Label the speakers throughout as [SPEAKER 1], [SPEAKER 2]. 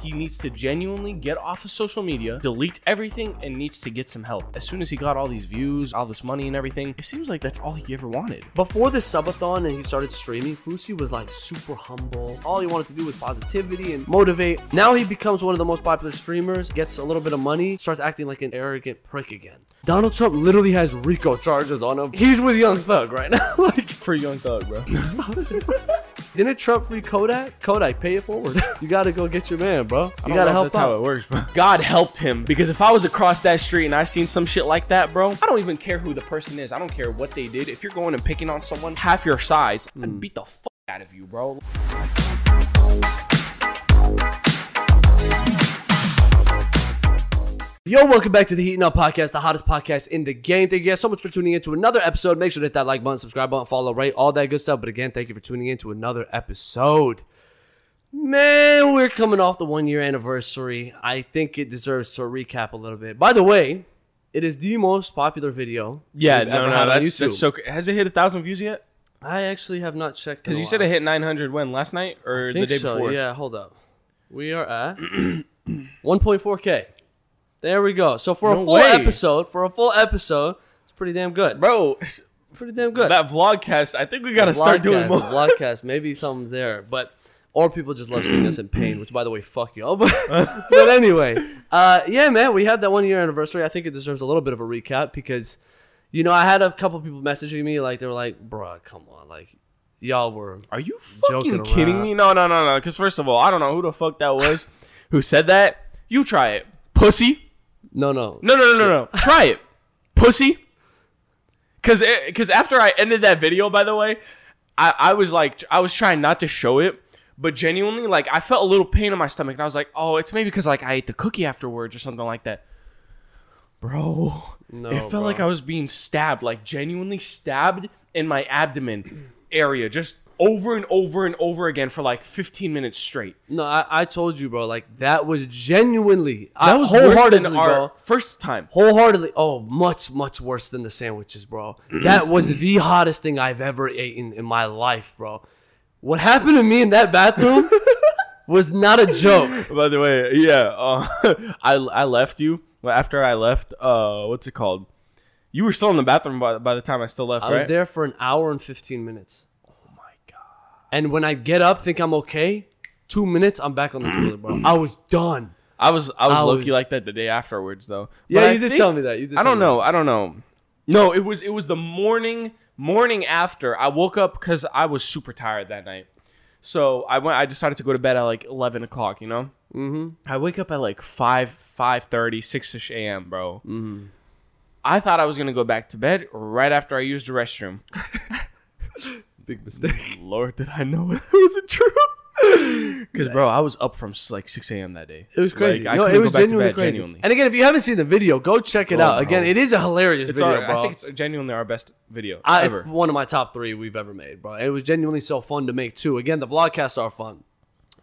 [SPEAKER 1] He needs to genuinely get off of social media, delete everything, and needs to get some help. As soon as he got all these views, all this money and everything, it seems like that's all he ever wanted.
[SPEAKER 2] Before the subathon and he started streaming, Fousey was like super humble. All he wanted to do was positivity and motivate. Now he becomes one of the most popular streamers, gets a little bit of money, starts acting like an arrogant prick again. Donald Trump literally has RICO charges on him. He's with Young Thug right now. like,
[SPEAKER 1] Free Young Thug, bro.
[SPEAKER 2] didn't Trump free Kodak? Kodak, pay it forward. you gotta go get your man, bro. You gotta help
[SPEAKER 1] that's how it works, bro. God helped him because if I was across that street and I seen some shit like that, bro, I don't even care who the person is. I don't care what they did. If you're going and picking on someone half your size, I'd hmm. beat the fuck out of you, bro.
[SPEAKER 2] Yo, welcome back to the Heating Up Podcast, the hottest podcast in the game. Thank you guys so much for tuning in to another episode. Make sure to hit that like button, subscribe button, follow, rate, all that good stuff. But again, thank you for tuning in to another episode. Man, we're coming off the one year anniversary. I think it deserves to recap a little bit. By the way, it is the most popular video.
[SPEAKER 1] Yeah, no, no, that's, that's so. Has it hit a thousand views yet?
[SPEAKER 2] I actually have not checked.
[SPEAKER 1] Because you said it hit 900 when last night or the day
[SPEAKER 2] so.
[SPEAKER 1] before.
[SPEAKER 2] Yeah, hold up. We are at 1.4k. There we go. So for
[SPEAKER 1] No
[SPEAKER 2] a full
[SPEAKER 1] way.
[SPEAKER 2] episode, for a full episode, it's pretty damn good.
[SPEAKER 1] bro.
[SPEAKER 2] Pretty damn good.
[SPEAKER 1] That vlogcast, I think we gotta start doing more.
[SPEAKER 2] Vlogcast, maybe something there, but or people just love seeing us in pain. Which, by the way, fuck y'all. But, but anyway, uh, yeah, man, we had that one year anniversary. I think it deserves a little bit of a recap because, you know, I had a couple people messaging me like they were like, "Bruh, come on, like y'all were."
[SPEAKER 1] Are you
[SPEAKER 2] Joking
[SPEAKER 1] fucking kidding
[SPEAKER 2] around.
[SPEAKER 1] me? No, no, no, no. Because first of all, I don't know who the fuck that was who said that. You try it, pussy.
[SPEAKER 2] No, no,
[SPEAKER 1] No, no, no, no, no. Try it, pussy. Cause, it, cause after I ended that video, by the way, I, I was like, I was trying not to show it, but genuinely, like, I felt a little pain in my stomach, and I was like, oh, it's maybe because like I ate the cookie afterwards or something like that. Bro,
[SPEAKER 2] no.
[SPEAKER 1] it felt
[SPEAKER 2] bro.
[SPEAKER 1] like I was being stabbed, like genuinely stabbed in my abdomen area, just over and over and over again for like 15 minutes straight.
[SPEAKER 2] No, I, I told you, bro. Like that was genuinely.
[SPEAKER 1] That
[SPEAKER 2] I,
[SPEAKER 1] was wholeheartedly
[SPEAKER 2] bro.
[SPEAKER 1] first time.
[SPEAKER 2] Wholeheartedly. Oh, much, much worse than the sandwiches, bro. that was the hottest thing I've ever eaten in my life, bro. What happened to me in that bathroom was not a joke.
[SPEAKER 1] By the way, yeah, uh, I I left you after I left. Uh, what's it called? You were still in the bathroom by, by the time I still left,
[SPEAKER 2] I
[SPEAKER 1] right?
[SPEAKER 2] was there for an hour and 15 minutes. And when I get up, think I'm okay, two minutes, I'm back on the toilet, bro. I was done.
[SPEAKER 1] I was I was
[SPEAKER 2] I
[SPEAKER 1] low
[SPEAKER 2] was-
[SPEAKER 1] key like that the day afterwards though.
[SPEAKER 2] Yeah,
[SPEAKER 1] But I
[SPEAKER 2] you did
[SPEAKER 1] think-
[SPEAKER 2] tell me that. You did
[SPEAKER 1] I
[SPEAKER 2] tell
[SPEAKER 1] don't
[SPEAKER 2] me
[SPEAKER 1] know. I don't know. No, it was it was the morning morning after. I woke up because I was super tired that night. So I went. I decided to go to bed at like eleven o'clock. You know.
[SPEAKER 2] Mm-hmm.
[SPEAKER 1] I wake up at like 5, 5.30, 6ish a.m., bro.
[SPEAKER 2] Mm-hmm.
[SPEAKER 1] I thought I was going to go back to bed right after I used the restroom.
[SPEAKER 2] Big mistake.
[SPEAKER 1] Lord, did I know it wasn't true? Because, bro, I was up from like 6 a.m. that day.
[SPEAKER 2] It was crazy.
[SPEAKER 1] Like, I
[SPEAKER 2] no,
[SPEAKER 1] couldn't
[SPEAKER 2] it was
[SPEAKER 1] go back to bed,
[SPEAKER 2] crazy.
[SPEAKER 1] genuinely.
[SPEAKER 2] And again, if you haven't seen the video, go check it
[SPEAKER 1] Oh,
[SPEAKER 2] out. Again, it is a hilarious
[SPEAKER 1] It's
[SPEAKER 2] video,
[SPEAKER 1] our,
[SPEAKER 2] bro.
[SPEAKER 1] I think it's genuinely our best video
[SPEAKER 2] I,
[SPEAKER 1] ever.
[SPEAKER 2] it's one of my top three we've ever made, bro. It was genuinely so fun to make too. Again, the vlogcasts are fun.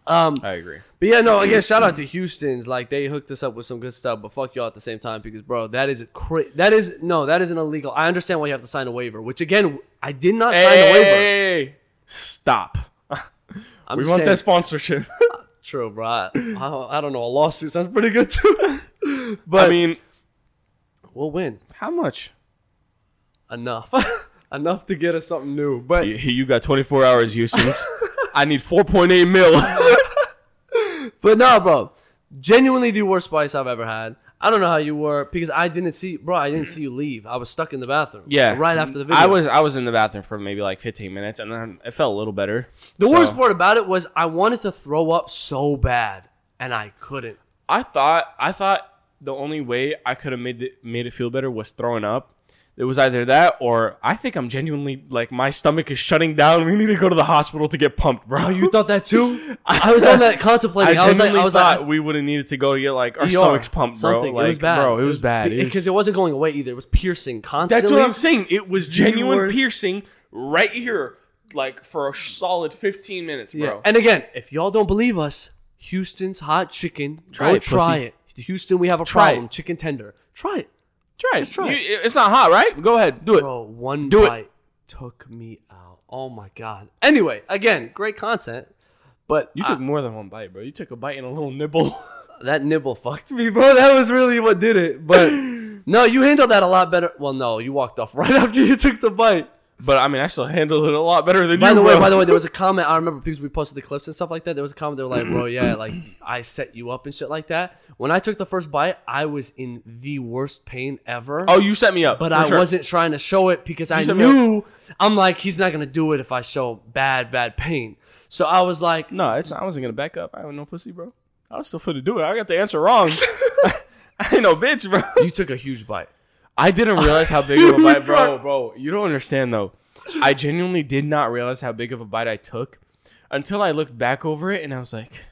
[SPEAKER 2] Um,
[SPEAKER 1] I agree.
[SPEAKER 2] but yeah, no. Again, shout out to Houston's. Like they hooked us up with some good stuff, but fuck y'all at the same time because, bro, that is cra- That is no, that is an illegal. I understand why you have to sign a waiver. Which again, I did not sign a waiver.
[SPEAKER 1] Hey, stop.
[SPEAKER 2] I'm
[SPEAKER 1] we want
[SPEAKER 2] saying-
[SPEAKER 1] that sponsorship.
[SPEAKER 2] True, bro. I, I, I don't know. A lawsuit sounds pretty good too. but
[SPEAKER 1] I mean,
[SPEAKER 2] we'll win
[SPEAKER 1] how much?
[SPEAKER 2] enough, enough to get us something new. But
[SPEAKER 1] You, you got 24 hours, Houston's. I need 4.8 mil.
[SPEAKER 2] But nah, bro. Genuinely the worst spice I've ever had. I don't know how you were because I didn't see, bro. I didn't see you leave. I was stuck in the bathroom.
[SPEAKER 1] Yeah,
[SPEAKER 2] right after the video.
[SPEAKER 1] I was I was in the bathroom for maybe like 15 minutes, and then it felt a little better.
[SPEAKER 2] The
[SPEAKER 1] So,
[SPEAKER 2] worst part about it was I wanted to throw up so bad and I couldn't.
[SPEAKER 1] I thought I thought the only way I could have made it made it feel better was throwing up. It was either that or I think I'm genuinely like my stomach is shutting down. We need to go to the hospital to get pumped, bro.
[SPEAKER 2] Oh, you thought that too? I was on that
[SPEAKER 1] I
[SPEAKER 2] contemplating. I, was like, I was
[SPEAKER 1] thought
[SPEAKER 2] like,
[SPEAKER 1] we would have needed to go to get like our
[SPEAKER 2] ER,
[SPEAKER 1] stomachs pumped, bro.
[SPEAKER 2] something.
[SPEAKER 1] Like,
[SPEAKER 2] it was bad,
[SPEAKER 1] bro. It was bad. It was-
[SPEAKER 2] because it wasn't going away either. It was piercing constantly.
[SPEAKER 1] That's what I'm saying. It was genuine
[SPEAKER 2] worst.
[SPEAKER 1] piercing right here, like for a solid 15 minutes, bro.
[SPEAKER 2] Yeah. And again, if y'all don't believe us, Houston's hot chicken.
[SPEAKER 1] Try
[SPEAKER 2] go
[SPEAKER 1] it,
[SPEAKER 2] try
[SPEAKER 1] pussy.
[SPEAKER 2] it. Houston, we have a
[SPEAKER 1] Try
[SPEAKER 2] problem.
[SPEAKER 1] it.
[SPEAKER 2] Chicken tender. Try it.
[SPEAKER 1] Try
[SPEAKER 2] just
[SPEAKER 1] it.
[SPEAKER 2] try
[SPEAKER 1] You- It's not hot, right? Go ahead, do it.
[SPEAKER 2] Bro, one
[SPEAKER 1] Do it.
[SPEAKER 2] bite took me out. Oh my god. Anyway, again, great content. But
[SPEAKER 1] You
[SPEAKER 2] I-
[SPEAKER 1] took more than one bite, bro. You took a bite and a little nibble.
[SPEAKER 2] that nibble fucked me, bro. That was really what did it. But no, you handled that a lot better. Well, no, you walked off right after you took the bite.
[SPEAKER 1] But I mean, I still handled it a lot better than
[SPEAKER 2] By
[SPEAKER 1] you.
[SPEAKER 2] By the way,
[SPEAKER 1] bro.
[SPEAKER 2] by the way, there was a comment. I remember because we posted the clips and stuff like that. There was a comment. They were like, "Bro, yeah, like I set you up and shit like that." When I took the first bite, I was in the worst pain ever.
[SPEAKER 1] oh, you set me up,
[SPEAKER 2] but I
[SPEAKER 1] sure.
[SPEAKER 2] wasn't trying to show it because I
[SPEAKER 1] me up.
[SPEAKER 2] knew I'm like he's not gonna do it if I show bad, bad pain. So I was like,
[SPEAKER 1] No, it's I wasn't gonna back up. I have no pussy, bro. I was still fit to do it. I got the answer wrong. I ain't no bitch, bro.
[SPEAKER 2] "You took a huge bite."
[SPEAKER 1] I didn't realize how big of a bite, bro. Bro, you don't understand though. I genuinely did not realize how big of a bite I took until I looked back over it and I was like,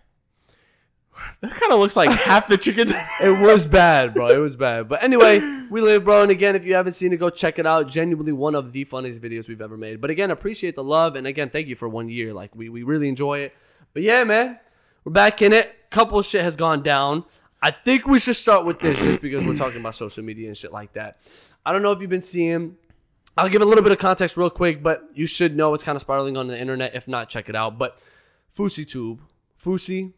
[SPEAKER 1] that kind of looks like half the chicken.
[SPEAKER 2] It was bad, bro. It was bad. But anyway, we live, bro. And again, if you haven't seen it, go check it out. Genuinely one of the funniest videos we've ever made. But again, appreciate the love. And again, thank you for one year. Like, we, we really enjoy it. But yeah, man, we're back in it. Couple shit has gone down. I think we should start with this just because we're talking about social media and shit like that. I don't know if you've been seeing. I'll give a little bit of context real quick, but you should know it's kind of spiraling on the internet. If not, check it out. But FouseyTube, Fousey,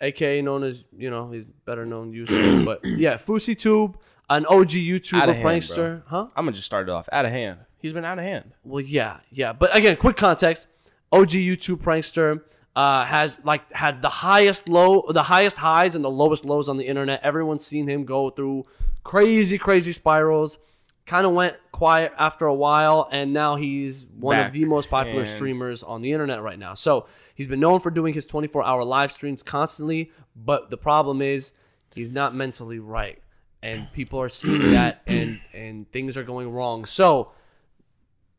[SPEAKER 2] aka known as you know he's better known user, but yeah, FouseyTube, an OG YouTuber
[SPEAKER 1] hand,
[SPEAKER 2] prankster, huh?
[SPEAKER 1] I'm gonna just start it off out of hand. He's been out of hand.
[SPEAKER 2] Well, yeah, yeah. But again, quick context: OG YouTube prankster uh, has like had the highest low, the highest highs and the lowest lows on the internet. Everyone's seen him go through crazy, crazy spirals. Kind of went quiet after a while, and now he's one
[SPEAKER 1] Back
[SPEAKER 2] of the most popular
[SPEAKER 1] and-
[SPEAKER 2] streamers on the internet right now. So he's been known for doing his 24-hour live streams constantly, but the problem is he's not mentally right, and people are seeing that, and and things are going wrong. So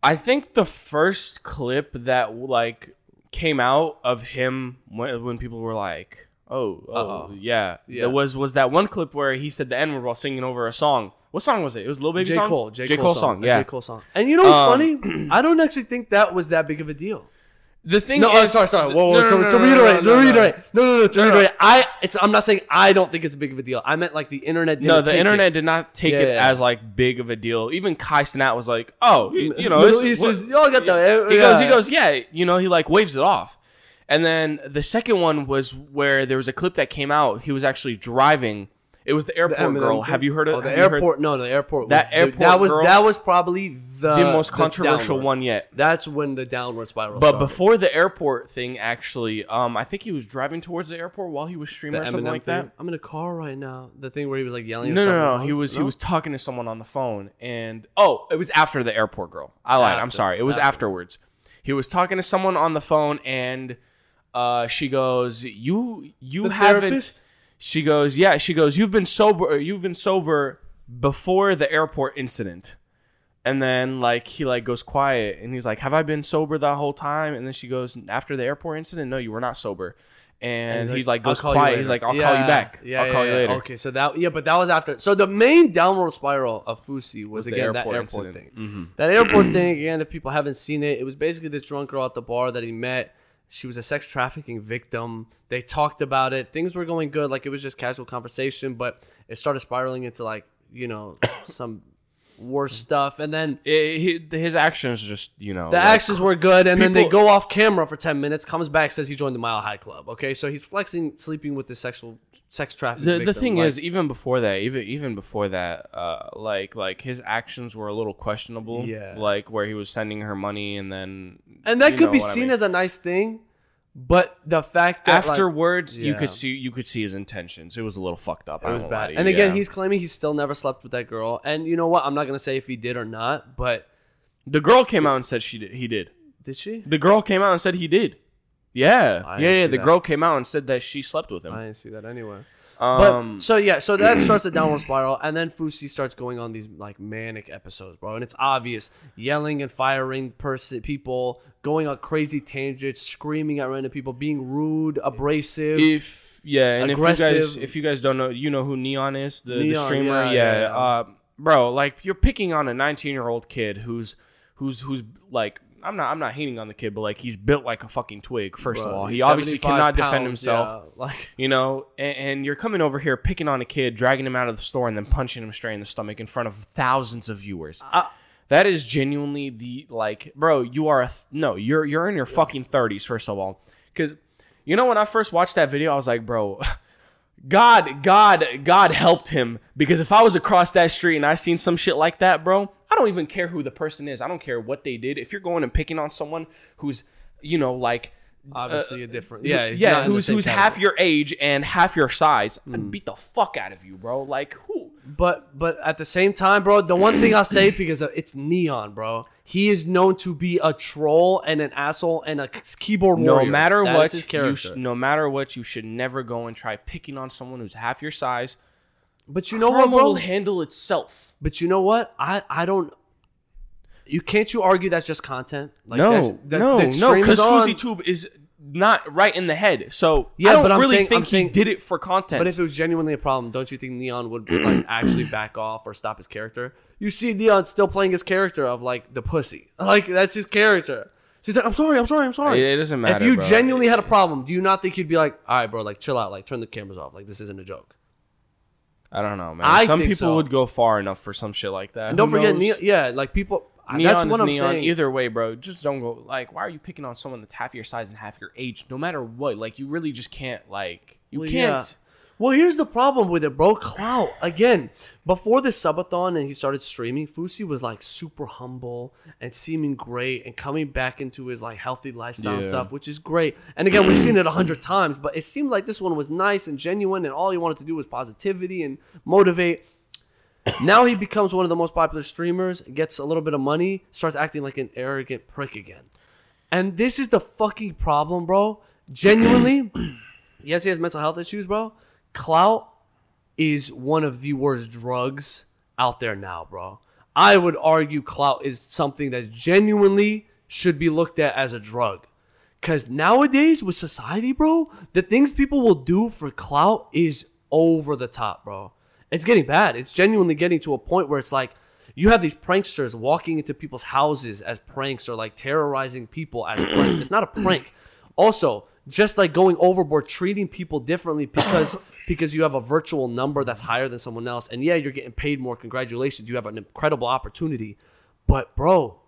[SPEAKER 1] I think the first clip that like came out of him when, when people were like, "Oh, oh,
[SPEAKER 2] Uh-oh.
[SPEAKER 1] yeah,"
[SPEAKER 2] Yeah.
[SPEAKER 1] there was was that one clip where he said the N word while singing over a song. What song was it? It was Lil Baby
[SPEAKER 2] J.
[SPEAKER 1] song.
[SPEAKER 2] Cole, J.
[SPEAKER 1] J.
[SPEAKER 2] Cole,
[SPEAKER 1] Cole
[SPEAKER 2] song,
[SPEAKER 1] song. Yeah.
[SPEAKER 2] J. Cole song. And you know what's
[SPEAKER 1] Um,
[SPEAKER 2] funny? I don't actually think that was that big of a deal.
[SPEAKER 1] The thing
[SPEAKER 2] No, oh,
[SPEAKER 1] is,
[SPEAKER 2] oh, sorry, sorry. Whoa, whoa.
[SPEAKER 1] No,
[SPEAKER 2] to,
[SPEAKER 1] no,
[SPEAKER 2] to
[SPEAKER 1] no,
[SPEAKER 2] reiterate,
[SPEAKER 1] no, no,
[SPEAKER 2] reiterate. No, no, no. To reiterate. I, it's. I'm not saying I don't think it's a big of a deal. I meant like the internet.
[SPEAKER 1] No, the internet
[SPEAKER 2] It.
[SPEAKER 1] did not take
[SPEAKER 2] Yeah,
[SPEAKER 1] it
[SPEAKER 2] yeah.
[SPEAKER 1] as like big of a deal. Even Kai Cenat was like, "Oh, you, you know,
[SPEAKER 2] Middle East is- y'all got the-
[SPEAKER 1] He goes, he goes, yeah, you know, he like waves it off. And then the second one was where there was a clip that came out. He was actually driving. It was the
[SPEAKER 2] The
[SPEAKER 1] airport
[SPEAKER 2] Eminem
[SPEAKER 1] girl.
[SPEAKER 2] thing?
[SPEAKER 1] Have you heard of
[SPEAKER 2] Oh, the
[SPEAKER 1] have you heard
[SPEAKER 2] airport? No, the airport. Was
[SPEAKER 1] That
[SPEAKER 2] the-
[SPEAKER 1] airport
[SPEAKER 2] That was
[SPEAKER 1] girl-
[SPEAKER 2] that was probably the
[SPEAKER 1] the most controversial
[SPEAKER 2] downward.
[SPEAKER 1] one yet.
[SPEAKER 2] That's when the downward spiral.
[SPEAKER 1] But
[SPEAKER 2] started.
[SPEAKER 1] before the airport thing, actually, um, I think he was driving towards the airport while he was
[SPEAKER 2] the
[SPEAKER 1] streaming or something like
[SPEAKER 2] thing,
[SPEAKER 1] that.
[SPEAKER 2] I'm in a car right now. The thing where he was like yelling.
[SPEAKER 1] No, no, no. He was he was talking to someone on the phone, and oh, it was after the airport girl. I lied. I'm sorry. It was
[SPEAKER 2] After.
[SPEAKER 1] afterwards. He was talking to someone on the phone, and uh, she goes, "You you
[SPEAKER 2] The
[SPEAKER 1] haven't."
[SPEAKER 2] therapist?
[SPEAKER 1] She goes, "Yeah." She goes, "You've been sober. You've been sober before the airport incident." And then like he like goes quiet, and he's like, "Have I been sober the whole time?" And then she goes, "After the airport incident, no, you were not sober." And, he like
[SPEAKER 2] "I'll
[SPEAKER 1] goes quiet. He's like, "I'll call you back.
[SPEAKER 2] Yeah,
[SPEAKER 1] I'll
[SPEAKER 2] yeah,
[SPEAKER 1] call
[SPEAKER 2] yeah.
[SPEAKER 1] you later."
[SPEAKER 2] Okay, so that yeah, but that was after. So the main downward spiral of Fousey was,
[SPEAKER 1] the
[SPEAKER 2] again that
[SPEAKER 1] airport
[SPEAKER 2] airport
[SPEAKER 1] incident.
[SPEAKER 2] thing.
[SPEAKER 1] Mhm.
[SPEAKER 2] That airport thing again. If people haven't seen it, it was basically this drunk girl at the bar that he met. She was a sex trafficking victim. They talked about it. Things were going good. Like it was just casual conversation, but it started spiraling into like you know some worse stuff. And then
[SPEAKER 1] it, his actions just you know
[SPEAKER 2] the
[SPEAKER 1] like,
[SPEAKER 2] actions were good, and then they go off camera for ten minutes. Comes back, says he joined the Mile High Club. Okay, so he's flexing, sleeping with this sexual sex trafficking.
[SPEAKER 1] the, the thing
[SPEAKER 2] Like,
[SPEAKER 1] is even before that even even before that uh like like his actions were a little questionable
[SPEAKER 2] Yeah.
[SPEAKER 1] like where he was sending her money and then
[SPEAKER 2] and that could be
[SPEAKER 1] what I
[SPEAKER 2] seen
[SPEAKER 1] mean.
[SPEAKER 2] as a nice thing, but the fact that like,
[SPEAKER 1] afterwards you could see you could see his intentions it was a little fucked up
[SPEAKER 2] it
[SPEAKER 1] I
[SPEAKER 2] was bad. And again,
[SPEAKER 1] yeah.
[SPEAKER 2] he's claiming he still never slept with that girl. And you know what? I'm not gonna say if he did or not, but
[SPEAKER 1] the girl came out and said she did, he did
[SPEAKER 2] did she?
[SPEAKER 1] the girl came out and said he did yeah yeah yeah the
[SPEAKER 2] that.
[SPEAKER 1] girl came out and said that she slept with him
[SPEAKER 2] I didn't see that anyway.
[SPEAKER 1] um
[SPEAKER 2] But so yeah, so that starts a downward spiral, and then Fousey starts going on these like manic episodes, bro, and it's obvious, yelling and firing person people, going on crazy tangents, screaming at random people, being rude, abrasive.
[SPEAKER 1] if yeah and if you guys
[SPEAKER 2] aggressive.
[SPEAKER 1] if you guys don't know you know who neon is the, the streamer
[SPEAKER 2] yeah,
[SPEAKER 1] yeah,
[SPEAKER 2] yeah, yeah.
[SPEAKER 1] Uh, bro like you're picking on a 19 year old kid who's who's who's like i'm not i'm not hating on the kid but like he's built like a fucking twig first of all. He obviously
[SPEAKER 2] 75
[SPEAKER 1] cannot defend himself
[SPEAKER 2] yeah, like
[SPEAKER 1] you know and, and you're coming over here picking on a kid dragging him out of the store and then punching him straight in the stomach in front of thousands of viewers.
[SPEAKER 2] I-
[SPEAKER 1] that is genuinely the like bro you are a th- no you're you're in your fucking 30s first of all. Because You know, when I first watched that video, I was like, bro, God, God, God helped him. Because if I was across that street and I seen some shit like that, bro, I don't even care who the person is. I don't care what they did. If you're going and picking on someone who's, you know, like
[SPEAKER 2] Obviously, a different. Yeah,
[SPEAKER 1] yeah,
[SPEAKER 2] not in the
[SPEAKER 1] who's who's half your age and half your size,
[SPEAKER 2] Hmm.
[SPEAKER 1] I'd beat the fuck out of you, bro. Like who?
[SPEAKER 2] But but at the same time, bro, the one thing I'll say because it's Neon, bro. He is known to be a troll and an asshole and a keyboard
[SPEAKER 1] No
[SPEAKER 2] warrior.
[SPEAKER 1] matter
[SPEAKER 2] That
[SPEAKER 1] what, you sh- no matter what, you should never go and try picking on someone who's half your size.
[SPEAKER 2] But you know what, bro?
[SPEAKER 1] will handle itself.
[SPEAKER 2] But you know what? I I don't. You can't you argue that's just content? Like
[SPEAKER 1] no,
[SPEAKER 2] that's- that-
[SPEAKER 1] no,
[SPEAKER 2] that
[SPEAKER 1] no,
[SPEAKER 2] stream
[SPEAKER 1] because
[SPEAKER 2] is on.
[SPEAKER 1] FouseyTube is not right in the head. So
[SPEAKER 2] Yeah,
[SPEAKER 1] I don't
[SPEAKER 2] but I'm
[SPEAKER 1] really
[SPEAKER 2] saying-
[SPEAKER 1] think
[SPEAKER 2] I'm saying-
[SPEAKER 1] he did it for content.
[SPEAKER 2] But if it was genuinely a problem, don't you think Neon would like actually back off or stop his character? You see Neon still playing his character of like the pussy. Like that's his character. So he's like, I'm sorry, I'm sorry, I'm sorry.
[SPEAKER 1] It- it doesn't matter,
[SPEAKER 2] If you
[SPEAKER 1] bro.
[SPEAKER 2] genuinely had a problem, do you not think he'd be like, all right, bro, like chill out, like turn the cameras off, like this isn't a joke.
[SPEAKER 1] I don't know, man.
[SPEAKER 2] I
[SPEAKER 1] some people
[SPEAKER 2] so.
[SPEAKER 1] would go far enough for some shit like that.
[SPEAKER 2] And don't
[SPEAKER 1] Who
[SPEAKER 2] forget. Neon, yeah, like people.
[SPEAKER 1] Neon
[SPEAKER 2] that's what I'm
[SPEAKER 1] neon.
[SPEAKER 2] saying.
[SPEAKER 1] Either way, bro, just don't go. Like, why are you picking on someone that's half your size and half your age? No matter what, like, you really just can't. Like, you
[SPEAKER 2] Well,
[SPEAKER 1] can't.
[SPEAKER 2] yeah. Well, here's the problem with it, bro. Clout again. Before the subathon and he started streaming, Fousey was like super humble and seeming great and coming back into his like healthy lifestyle
[SPEAKER 1] Yeah.
[SPEAKER 2] stuff, which is great. And again, we've seen it a hundred times, but it seemed like this one was nice and genuine, and all he wanted to do was positivity and motivate. Now he becomes one of the most popular streamers, gets a little bit of money, starts acting like an arrogant prick again. And this is the fucking problem, bro. Genuinely, yes, he has mental health issues, bro. Clout is one of the worst drugs out there now, bro. I would argue clout is something that genuinely should be looked at as a drug. Cause nowadays with society, bro, the things people will do for clout is over the top, bro. It's getting bad. It's genuinely getting to a point where it's like you have these pranksters walking into people's houses as pranks or like terrorizing people as pranks. It's not a prank. Also, just like going overboard, treating people differently because because you have a virtual number that's higher than someone else, and yeah, you're getting paid more. Congratulations, you have an incredible opportunity. But bro,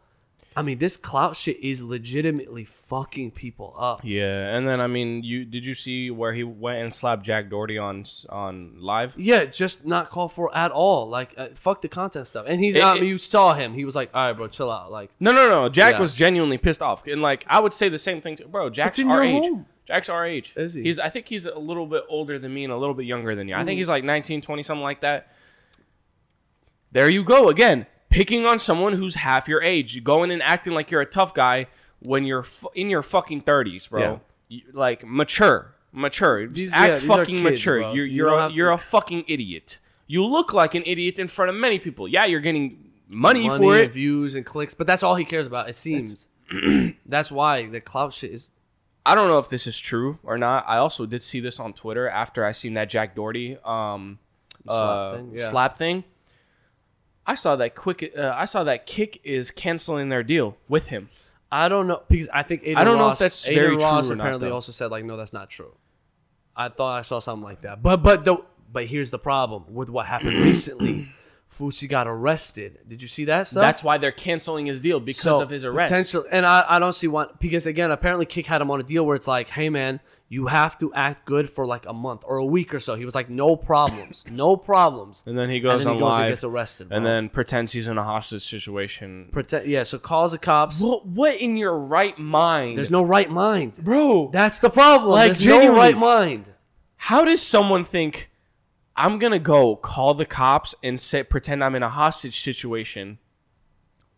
[SPEAKER 2] I mean, this clout shit is legitimately fucking people up.
[SPEAKER 1] Yeah, and then I mean, you did you see where he went and slapped Jack Doherty on on live?
[SPEAKER 2] Yeah, just not called for at all. Like, uh, fuck the content stuff. And he's,
[SPEAKER 1] It-
[SPEAKER 2] I
[SPEAKER 1] it-
[SPEAKER 2] you saw him. He was like, all right, bro, chill out. Like,
[SPEAKER 1] No, no, no. Jack
[SPEAKER 2] Yeah.
[SPEAKER 1] was genuinely pissed off, and like I would say the same thing to bro. Jack's
[SPEAKER 2] in
[SPEAKER 1] our
[SPEAKER 2] your
[SPEAKER 1] age.
[SPEAKER 2] home.
[SPEAKER 1] Jack's our age.
[SPEAKER 2] Is he?
[SPEAKER 1] He's. I think he's a little bit older than me and a little bit younger than you. I think he's like 19, 20, something like that. There you go again, picking on someone who's half your age, You going and acting like you're a tough guy when you're fu- in your fucking thirties, bro.
[SPEAKER 2] Yeah.
[SPEAKER 1] You- like mature, mature.
[SPEAKER 2] These-
[SPEAKER 1] act
[SPEAKER 2] yeah,
[SPEAKER 1] fucking
[SPEAKER 2] kids,
[SPEAKER 1] mature.
[SPEAKER 2] bro.
[SPEAKER 1] You're
[SPEAKER 2] You
[SPEAKER 1] you're
[SPEAKER 2] don't
[SPEAKER 1] a, you're
[SPEAKER 2] to-
[SPEAKER 1] a fucking idiot. You look like an idiot in front of many people. Yeah, you're getting money,
[SPEAKER 2] money
[SPEAKER 1] for
[SPEAKER 2] and
[SPEAKER 1] it.
[SPEAKER 2] views and clicks, but that's all he cares about. It seems. that's why the clout shit is.
[SPEAKER 1] I don't know if this is true or not. I also did see this on Twitter after I seen that Jack Doherty um
[SPEAKER 2] Slap
[SPEAKER 1] uh,
[SPEAKER 2] thing, yeah.
[SPEAKER 1] slap thing. I saw that quick. Uh, I saw that Kick is canceling their deal with him.
[SPEAKER 2] I don't know because I think Adin
[SPEAKER 1] I don't know if that's
[SPEAKER 2] Adin
[SPEAKER 1] very true
[SPEAKER 2] Ross
[SPEAKER 1] not,
[SPEAKER 2] apparently
[SPEAKER 1] though.
[SPEAKER 2] also said like, no, that's not true. I thought I saw something like that, but but the but here's the problem with what happened recently. Fousey got arrested. Did you see that stuff?
[SPEAKER 1] That's why they're canceling his deal because
[SPEAKER 2] So,
[SPEAKER 1] of his arrest.
[SPEAKER 2] Potential, and I, I don't see why because again, apparently Kick had him on a deal where it's like, hey man, you have to act good for like a month or a week or so. He was like, no problems, no problems.
[SPEAKER 1] And then he
[SPEAKER 2] And
[SPEAKER 1] goes
[SPEAKER 2] then
[SPEAKER 1] on
[SPEAKER 2] he goes and
[SPEAKER 1] live
[SPEAKER 2] gets arrested.
[SPEAKER 1] and then pretends he's in a hostage situation.
[SPEAKER 2] Protect, yeah. So calls the cops.
[SPEAKER 1] What, what in your right mind?
[SPEAKER 2] There's no right mind.
[SPEAKER 1] bro.
[SPEAKER 2] That's the problem.
[SPEAKER 1] Like,
[SPEAKER 2] There's no right mind.
[SPEAKER 1] How does someone think I'm gonna go call the cops and say pretend I'm in a hostage situation?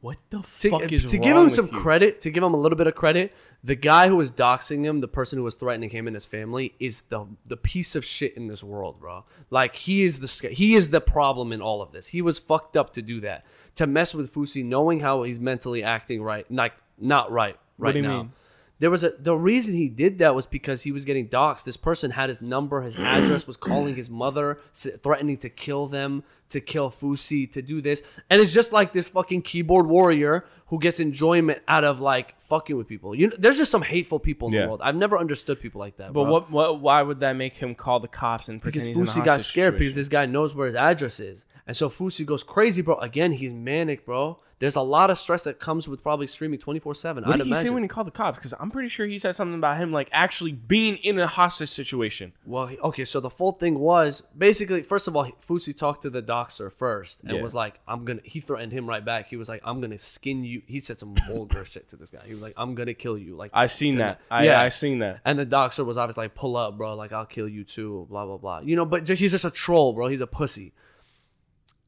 [SPEAKER 1] What the
[SPEAKER 2] to,
[SPEAKER 1] fuck is
[SPEAKER 2] to give him some
[SPEAKER 1] you?
[SPEAKER 2] credit, to give him a little bit of credit, the guy who was doxing him, the person who was threatening him and his family, is the the piece of shit in this world, bro. Like he is the he is the problem in all of this. He was fucked up to do that, to mess with Fousey, knowing how he's mentally acting right, like not right right
[SPEAKER 1] do you
[SPEAKER 2] now.
[SPEAKER 1] mean?
[SPEAKER 2] There was a the reason he did that was because he was getting doxxed. This person had his number, his address, was calling his mother, threatening to kill them, to kill Fousey, to do this. And it's just like this fucking keyboard warrior who gets enjoyment out of like fucking with people. You know, there's just some hateful people in
[SPEAKER 1] Yeah.
[SPEAKER 2] the world. I've never understood people like that.
[SPEAKER 1] But
[SPEAKER 2] bro.
[SPEAKER 1] what, what? Why would that make him call the cops and
[SPEAKER 2] Because
[SPEAKER 1] pretend he's in a
[SPEAKER 2] Fousey got
[SPEAKER 1] hostage
[SPEAKER 2] scared because this guy knows where his address is. And so Fousey goes crazy, bro. Again, he's manic, bro. There's a lot of stress that comes with probably streaming 24 7
[SPEAKER 1] What
[SPEAKER 2] i'd
[SPEAKER 1] did he say
[SPEAKER 2] imagine
[SPEAKER 1] when he called the cops? Because I'm pretty sure he said something about him like actually being in a hostage situation.
[SPEAKER 2] well he- okay so the full thing was basically first of all Fousey talked to the doctor first and
[SPEAKER 1] Yeah.
[SPEAKER 2] was like i'm gonna he threatened him right back he was like i'm gonna skin you he said some vulgar shit to this guy he was like i'm gonna kill you like
[SPEAKER 1] I seen that. I,
[SPEAKER 2] yeah
[SPEAKER 1] I seen that.
[SPEAKER 2] And the doctor was obviously like, pull up, bro. Like, I'll kill you too, blah, blah, blah. You know, but ju- he's just a troll, bro. He's a pussy.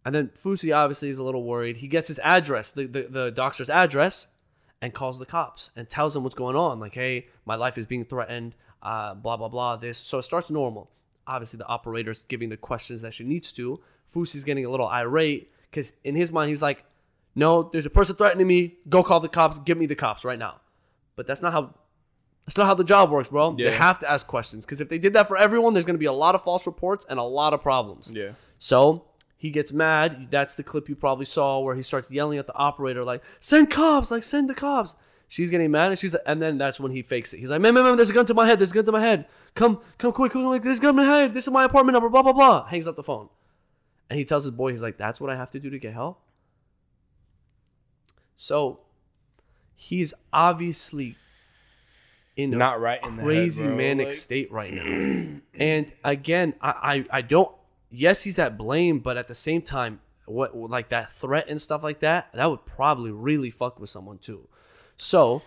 [SPEAKER 2] And then Fousey obviously is a little worried. He gets his address, the, the, the doctor's address, and calls the cops and tells them what's going on. Like, hey, my life is being threatened, uh, blah, blah, blah. This. So it starts normal. Obviously, the operator's giving the questions that she needs to. Fousey's getting a little irate because in his mind, he's like, no, there's a person threatening me. Go call the cops. Give me the cops right now. But that's not how that's not how the job works, bro.
[SPEAKER 1] Yeah.
[SPEAKER 2] They have to ask questions because if they did that for everyone, there's going to be a lot of false reports and a lot of problems.
[SPEAKER 1] Yeah.
[SPEAKER 2] So he gets mad. That's the clip you probably saw where he starts yelling at the operator, like, "Send cops! Like, send the cops!" She's getting mad, and she's, like, and then that's when he fakes it. He's like, "Man, man, man, there's a gun to my head. There's a gun to my head. Come, come, quick, quick, quick! There's a gun to my head. This is my apartment number. Blah, blah, blah." Hangs up the phone, and he tells his boy, "He's like, that's what I have to do to get help." So he's obviously in a
[SPEAKER 1] Not right in the head,
[SPEAKER 2] crazy
[SPEAKER 1] bro.
[SPEAKER 2] manic
[SPEAKER 1] Like-
[SPEAKER 2] state right now. and again, I, I I don't. Yes, he's at blame, but at the same time, what like that threat and stuff like that, that would probably really fuck with someone too. So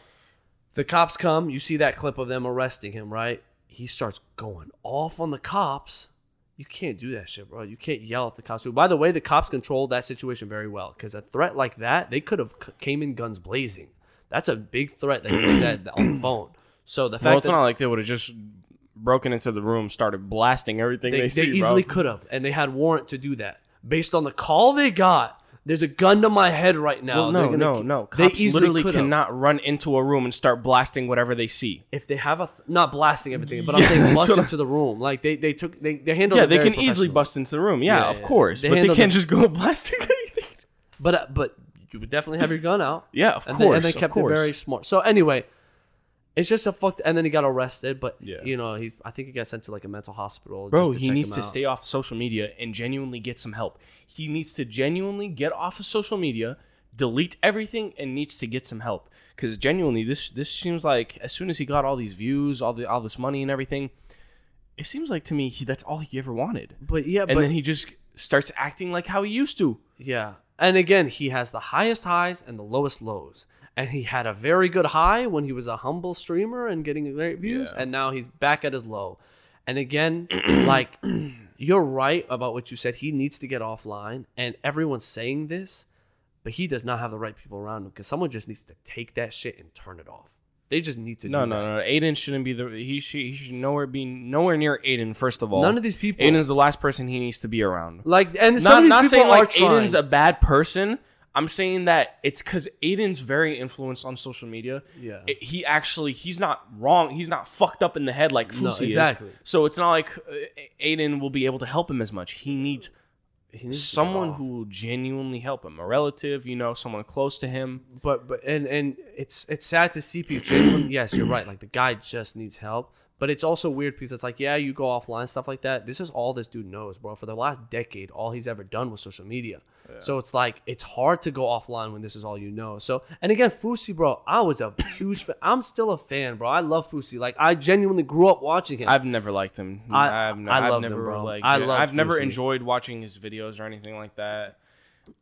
[SPEAKER 2] the cops come. You see that clip of them arresting him, right? He starts going off on the cops. You can't do that shit, bro. You can't yell at the cops. Who, by the way, the cops controlled that situation very well because a threat like that, they could have came in guns blazing. That's a big threat that he said on the phone. So the fact
[SPEAKER 1] Well, it's
[SPEAKER 2] that
[SPEAKER 1] not like they would have just broken into the room, started blasting everything they,
[SPEAKER 2] they, they
[SPEAKER 1] see,
[SPEAKER 2] easily could have, and they had warrant to do that based on the call they got. There's a gun to my head right now.
[SPEAKER 1] Well, no, no, no.
[SPEAKER 2] They
[SPEAKER 1] Cops
[SPEAKER 2] easily
[SPEAKER 1] literally
[SPEAKER 2] could have.
[SPEAKER 1] cannot run into a room and start blasting whatever they see.
[SPEAKER 2] If they have a th- not blasting everything, but I'm saying bust into the room. Like they they took they they handled.
[SPEAKER 1] Yeah, they can easily bust into the room. Yeah,
[SPEAKER 2] Yeah,
[SPEAKER 1] of
[SPEAKER 2] yeah.
[SPEAKER 1] course.
[SPEAKER 2] They
[SPEAKER 1] but they can't
[SPEAKER 2] it-
[SPEAKER 1] just go blasting anything.
[SPEAKER 2] But uh, but you would definitely have your gun out.
[SPEAKER 1] Yeah, of
[SPEAKER 2] and
[SPEAKER 1] course.
[SPEAKER 2] They, and they kept it very smart. So anyway, it's just a fucked. And then he got arrested. But
[SPEAKER 1] Yeah.
[SPEAKER 2] you know, he I think he got sent to like a mental hospital.
[SPEAKER 1] Bro,
[SPEAKER 2] just to
[SPEAKER 1] he
[SPEAKER 2] check
[SPEAKER 1] needs
[SPEAKER 2] him
[SPEAKER 1] to
[SPEAKER 2] out.
[SPEAKER 1] stay off social media and genuinely get some help. He needs to genuinely get off of social media, delete everything, and needs to get some help. Because genuinely, this this seems like as soon as he got all these views, all the all this money and everything, it seems like to me he, that's all he ever wanted.
[SPEAKER 2] But yeah,
[SPEAKER 1] And
[SPEAKER 2] but
[SPEAKER 1] then he just starts acting like how he used to.
[SPEAKER 2] Yeah. And again, he has the highest highs and the lowest lows. And he had a very good high when he was a humble streamer and getting great views.
[SPEAKER 1] Yeah.
[SPEAKER 2] And now he's back at his low. And again, like, you're right about what you said. He needs to get offline. And everyone's saying this, but he does not have the right people around him because someone just needs to take that shit and turn it off. They just need to
[SPEAKER 1] No, no,
[SPEAKER 2] that.
[SPEAKER 1] no. Adin shouldn't be the. He should. He should nowhere be nowhere near Adin. First of all,
[SPEAKER 2] None of these people.
[SPEAKER 1] Adin's the last person he needs to be around.
[SPEAKER 2] like, and
[SPEAKER 1] not,
[SPEAKER 2] some of
[SPEAKER 1] not
[SPEAKER 2] people
[SPEAKER 1] saying
[SPEAKER 2] are
[SPEAKER 1] like
[SPEAKER 2] trying.
[SPEAKER 1] Adin's a bad person. I'm saying that it's because Adin's very influenced on social media.
[SPEAKER 2] Yeah.
[SPEAKER 1] It- he actually he's not wrong. He's not fucked up in the head like Fousey
[SPEAKER 2] No,
[SPEAKER 1] is. So it's not like uh, Adin will be able to help him as much. He needs
[SPEAKER 2] He needs
[SPEAKER 1] someone who will genuinely help him, a relative, you know, someone close to him.
[SPEAKER 2] but but and and it's it's sad to see people genuinely yes you're right like the guy just needs help but it's also weird because it's like yeah you go offline stuff like that this is all this dude knows bro for the last decade all he's ever done was social media so it's like it's hard to go offline when this is all you know so and again Fousey bro I was a huge fan I'm still a fan bro I love Fousey like I genuinely grew up watching him
[SPEAKER 1] I've never liked him.
[SPEAKER 2] I-
[SPEAKER 1] I've, n-
[SPEAKER 2] I
[SPEAKER 1] I've
[SPEAKER 2] loved him,
[SPEAKER 1] never
[SPEAKER 2] bro.
[SPEAKER 1] liked
[SPEAKER 2] I
[SPEAKER 1] it.
[SPEAKER 2] loved
[SPEAKER 1] I've never enjoyed watching his videos or anything like that.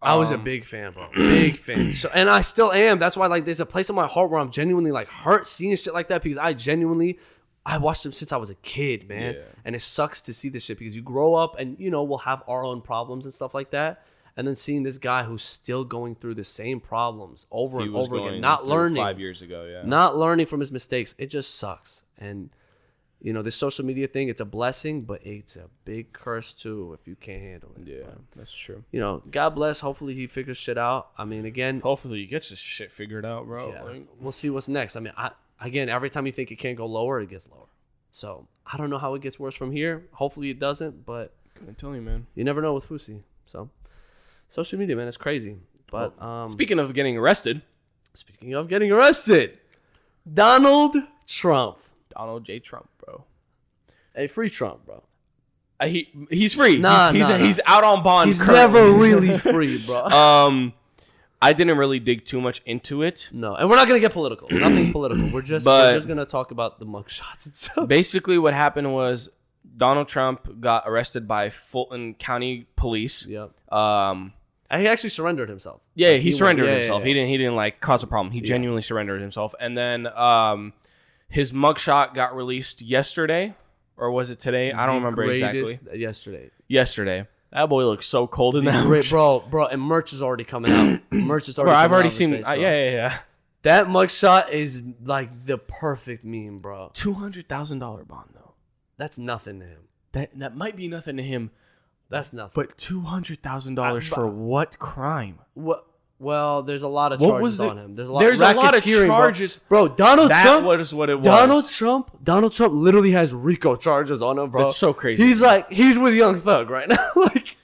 [SPEAKER 2] I was a
[SPEAKER 1] Um,
[SPEAKER 2] big fan, bro. Big fan. So, and I still am. That's why, like, there's a place in my heart where I'm genuinely like hurt seeing shit like that because I genuinely, I watched them since I was a kid, man.
[SPEAKER 1] Yeah.
[SPEAKER 2] And it sucks to see this shit because you grow up and you know we'll have our own problems and stuff like that, and then seeing this guy who's still going through the same problems over
[SPEAKER 1] He
[SPEAKER 2] and over again, not learning,
[SPEAKER 1] five years ago. Yeah,
[SPEAKER 2] not learning from his mistakes. It just sucks. And you know, this social media thing, it's a blessing, but it's a big curse too if you can't handle it.
[SPEAKER 1] yeah,
[SPEAKER 2] But,
[SPEAKER 1] that's true.
[SPEAKER 2] you know, God bless. Hopefully he figures shit out. I mean, again,
[SPEAKER 1] Hopefully, he gets this shit figured out, bro.
[SPEAKER 2] yeah,
[SPEAKER 1] Like,
[SPEAKER 2] we'll see what's next. I mean, I, again, every time you think it can't go lower, it gets lower. So I don't know how it gets worse from here. Hopefully it doesn't, but
[SPEAKER 1] couldn't tell you, man.
[SPEAKER 2] you never know with Fousey. So social media, man, it's crazy. But um,
[SPEAKER 1] Speaking of getting arrested,
[SPEAKER 2] speaking of getting arrested, Donald Trump,
[SPEAKER 1] Donald J. Trump, bro.
[SPEAKER 2] a free Trump, bro.
[SPEAKER 1] Uh, he he's free.
[SPEAKER 2] Nah,
[SPEAKER 1] he's, he's,
[SPEAKER 2] nah, nah.
[SPEAKER 1] he's out on bond.
[SPEAKER 2] He's
[SPEAKER 1] currently.
[SPEAKER 2] never really free, bro.
[SPEAKER 1] um, I didn't really dig too much into it.
[SPEAKER 2] No, and we're not gonna get political. Nothing political. We're just
[SPEAKER 1] But-
[SPEAKER 2] we're just gonna talk about the mugshots itself.
[SPEAKER 1] Basically, what happened was Donald Trump got arrested by Fulton County Police.
[SPEAKER 2] Yep.
[SPEAKER 1] Um,
[SPEAKER 2] And he actually surrendered himself.
[SPEAKER 1] yeah,
[SPEAKER 2] Like,
[SPEAKER 1] he,
[SPEAKER 2] went-
[SPEAKER 1] surrendered
[SPEAKER 2] yeah, yeah,
[SPEAKER 1] himself.
[SPEAKER 2] yeah.
[SPEAKER 1] He didn't. He didn't like cause a problem. He genuinely surrendered himself. And then um, his mugshot got released yesterday, or was it today? I don't
[SPEAKER 2] The
[SPEAKER 1] remember exactly.
[SPEAKER 2] Yesterday,
[SPEAKER 1] Yesterday. That boy looks so cold in that.
[SPEAKER 2] Great, bro, bro, and merch is already coming out. merch is already.
[SPEAKER 1] Bro, I've already seen. uh, yeah, yeah, yeah.
[SPEAKER 2] That mugshot is like the perfect meme, bro.
[SPEAKER 1] Two hundred thousand dollar bond though.
[SPEAKER 2] That's nothing to him.
[SPEAKER 1] That that might be nothing to him,
[SPEAKER 2] That's nothing.
[SPEAKER 1] but two hundred thousand dollars for what crime?
[SPEAKER 2] What? Well, there's a lot of
[SPEAKER 1] What
[SPEAKER 2] charges
[SPEAKER 1] was
[SPEAKER 2] on him. There's a lot.
[SPEAKER 1] There's a lot of
[SPEAKER 2] racketeering, bro.
[SPEAKER 1] charges.
[SPEAKER 2] bro. Donald
[SPEAKER 1] That
[SPEAKER 2] Trump.
[SPEAKER 1] was what it was.
[SPEAKER 2] Donald Trump. Donald Trump literally has RICO charges on him, bro.
[SPEAKER 1] That's so crazy.
[SPEAKER 2] He's like he's with Young Thug right now. like,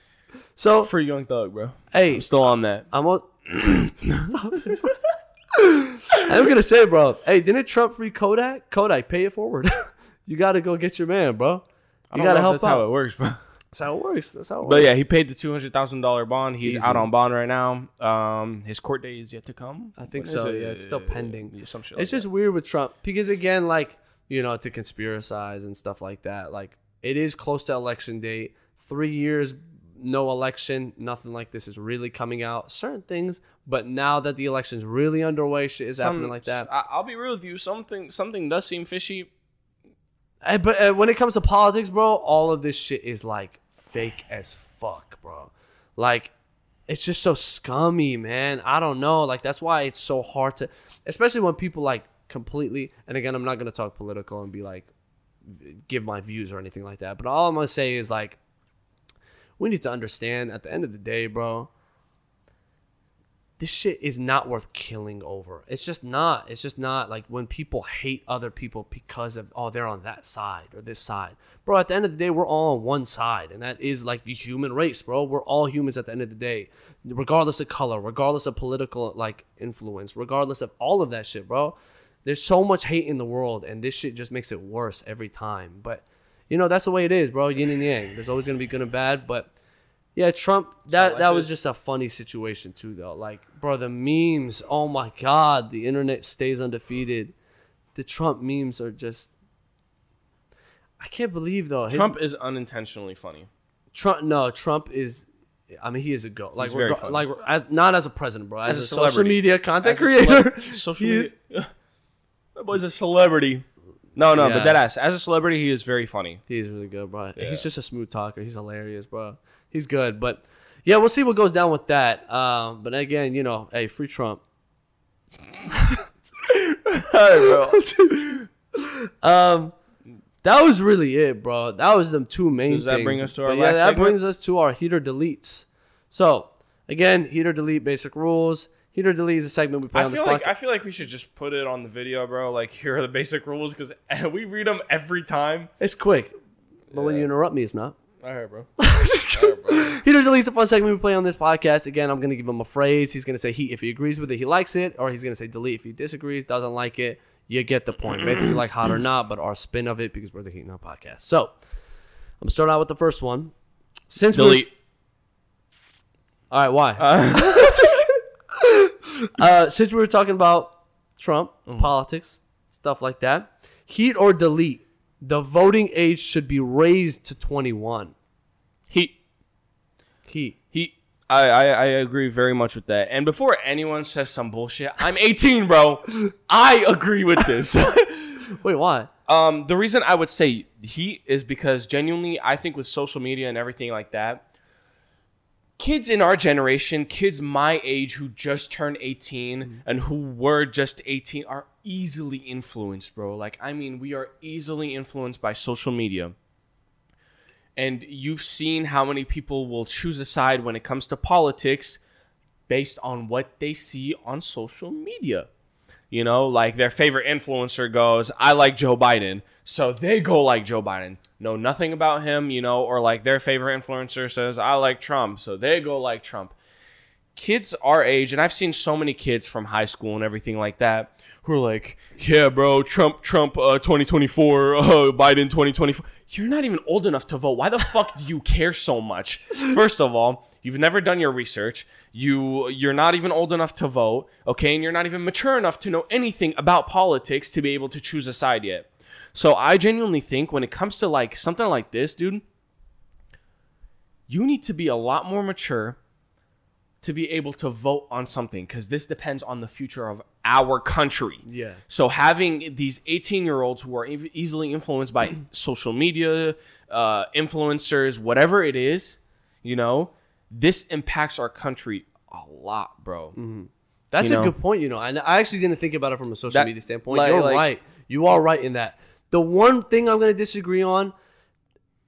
[SPEAKER 2] so
[SPEAKER 1] free Young Thug, bro.
[SPEAKER 2] hey,
[SPEAKER 1] I'm still on that.
[SPEAKER 2] I'm a, Stop it, bro. I'm gonna say, bro. Hey, didn't Trump free Kodak? Kodak, pay it forward. you gotta go get your man, bro.
[SPEAKER 1] I
[SPEAKER 2] You
[SPEAKER 1] don't
[SPEAKER 2] gotta
[SPEAKER 1] know if
[SPEAKER 2] help
[SPEAKER 1] that's
[SPEAKER 2] out.
[SPEAKER 1] how it works, bro.
[SPEAKER 2] That's how it works. That's how it works.
[SPEAKER 1] But yeah, he paid the two hundred thousand dollar bond. He's
[SPEAKER 2] Easy.
[SPEAKER 1] out on bond right now. Um, his court date is yet to come.
[SPEAKER 2] I think
[SPEAKER 1] When is
[SPEAKER 2] so,
[SPEAKER 1] it?
[SPEAKER 2] yeah, it's still pending.
[SPEAKER 1] Yeah, some shit
[SPEAKER 2] it's
[SPEAKER 1] like
[SPEAKER 2] just weird with Trump because again, like you know, to conspiracize and stuff like that. Like it is close to election date. Three years, no election. Nothing like this is really coming out. Certain things, but now that the election's really underway, shit is
[SPEAKER 1] that.
[SPEAKER 2] happening like that.
[SPEAKER 1] I, I'll be real with you. Something something does seem fishy.
[SPEAKER 2] Eh, but uh, when it comes to politics, bro, all of this shit is like fake as fuck, bro. Like, it's just so scummy, man. I don't know. Like, that's why it's so hard to, especially when people like completely. And again, I'm not gonna talk political and be like, give my views or anything like that. But all I'm gonna say is like, we need to understand at the end of the day, bro. This shit is not worth killing over. It's just not. It's just not like when people hate other people because of oh they're on that side or this side, bro. At the end of the day, we're all on one side, and that is like the human race, bro. We're all humans at the end of the day, regardless of color, regardless of political like influence, regardless of all of that shit, bro. There's so much hate in the world, and this shit just makes it worse every time. But you know that's the way it is, bro. Yin and yang. There's always gonna be good and bad, but yeah, Trump. That that was just a funny situation too, though. Like, bro, the memes. Oh my god, the internet stays undefeated. The Trump memes are just. I can't believe though. His-
[SPEAKER 1] Trump is unintentionally funny.
[SPEAKER 2] Trump. No, Trump is. I mean, he is a goat. Like,
[SPEAKER 1] He's funny.
[SPEAKER 2] like as not as a president, bro. As,
[SPEAKER 1] As
[SPEAKER 2] a, social media content creator.
[SPEAKER 1] celeb- social media.
[SPEAKER 2] is-
[SPEAKER 1] That boy's a celebrity. No, no,
[SPEAKER 2] Yeah.
[SPEAKER 1] but that ass. As a celebrity, he is very funny.
[SPEAKER 2] He is really good, bro.
[SPEAKER 1] Yeah.
[SPEAKER 2] He's just a smooth talker. He's hilarious, bro. He's good, but yeah, we'll see what goes down with that. Um, but again, you know, hey, free Trump. um, that was really it, bro. That was the two main
[SPEAKER 1] Does that
[SPEAKER 2] things.
[SPEAKER 1] bring us to our
[SPEAKER 2] But yeah, that
[SPEAKER 1] segment?
[SPEAKER 2] brings us to our heater deletes. So again, heater delete basic rules. Heater delete is a segment we play
[SPEAKER 1] I
[SPEAKER 2] on this
[SPEAKER 1] feel like
[SPEAKER 2] podcast.
[SPEAKER 1] I feel like we should just put it on the video, bro. Like here are the basic rules because we read them every time.
[SPEAKER 2] it's quick, but when you interrupt me, it's not.
[SPEAKER 1] All right, bro.
[SPEAKER 2] Heater deletes a fun segment we play on this podcast. Again, I'm gonna give him a phrase. He's gonna say he if he agrees with it, he likes it, or he's gonna say delete if he disagrees, doesn't like it. You get the point. Basically, like hot or not, but our spin of it because we're the Heat Now podcast. So I'm gonna start out with the first one. Since we're-
[SPEAKER 1] Delete.
[SPEAKER 2] all right, why?
[SPEAKER 1] Uh,
[SPEAKER 2] Uh, since we were talking about Trump,
[SPEAKER 1] Mm-hmm.
[SPEAKER 2] politics, stuff like that, heat or delete. The voting age should be raised to 21.
[SPEAKER 1] he
[SPEAKER 2] he,
[SPEAKER 1] he. I, I I agree very much with that. And before anyone says some bullshit, I'm 18, bro. I agree with this.
[SPEAKER 2] Wait, why?
[SPEAKER 1] Um, the reason I would say he is because genuinely, I think with social media and everything like that, kids in our generation, kids my age who just turned 18 mm-hmm. and who were just 18 are easily influenced, bro. Like, I mean, we are easily influenced by social media. And you've seen how many people will choose a side when it comes to politics based on what they see on social media. You know, like their favorite influencer goes, I like Joe Biden. So they go like Joe Biden. Know nothing about him, you know, or like their favorite influencer says, I like Trump. So they go like Trump. Kids our age, and I've seen so many kids from high school and everything like that who are like, yeah, bro, Trump, Trump, uh, 2024, uh, Biden, 2024. You're not even old enough to vote. Why the fuck do you care so much? First of all, You've never done your research. You you're not even old enough to vote, okay? And you're not even mature enough to know anything about politics to be able to choose a side yet. So I genuinely think when it comes to like something like this, dude, you need to be a lot more mature to be able to vote on something because this depends on the future of our country.
[SPEAKER 2] Yeah.
[SPEAKER 1] So having these 18 year olds who are ev- easily influenced by social media, uh, influencers, whatever it is, you know, this impacts our country a lot, bro. Mm-hmm.
[SPEAKER 2] That's
[SPEAKER 1] You
[SPEAKER 2] a
[SPEAKER 1] know?
[SPEAKER 2] good point. You know, and I actually didn't think about it from a social
[SPEAKER 1] That-
[SPEAKER 2] media standpoint.
[SPEAKER 1] like-
[SPEAKER 2] You're
[SPEAKER 1] like-
[SPEAKER 2] right. You are right in that. The one thing I'm gonna disagree on,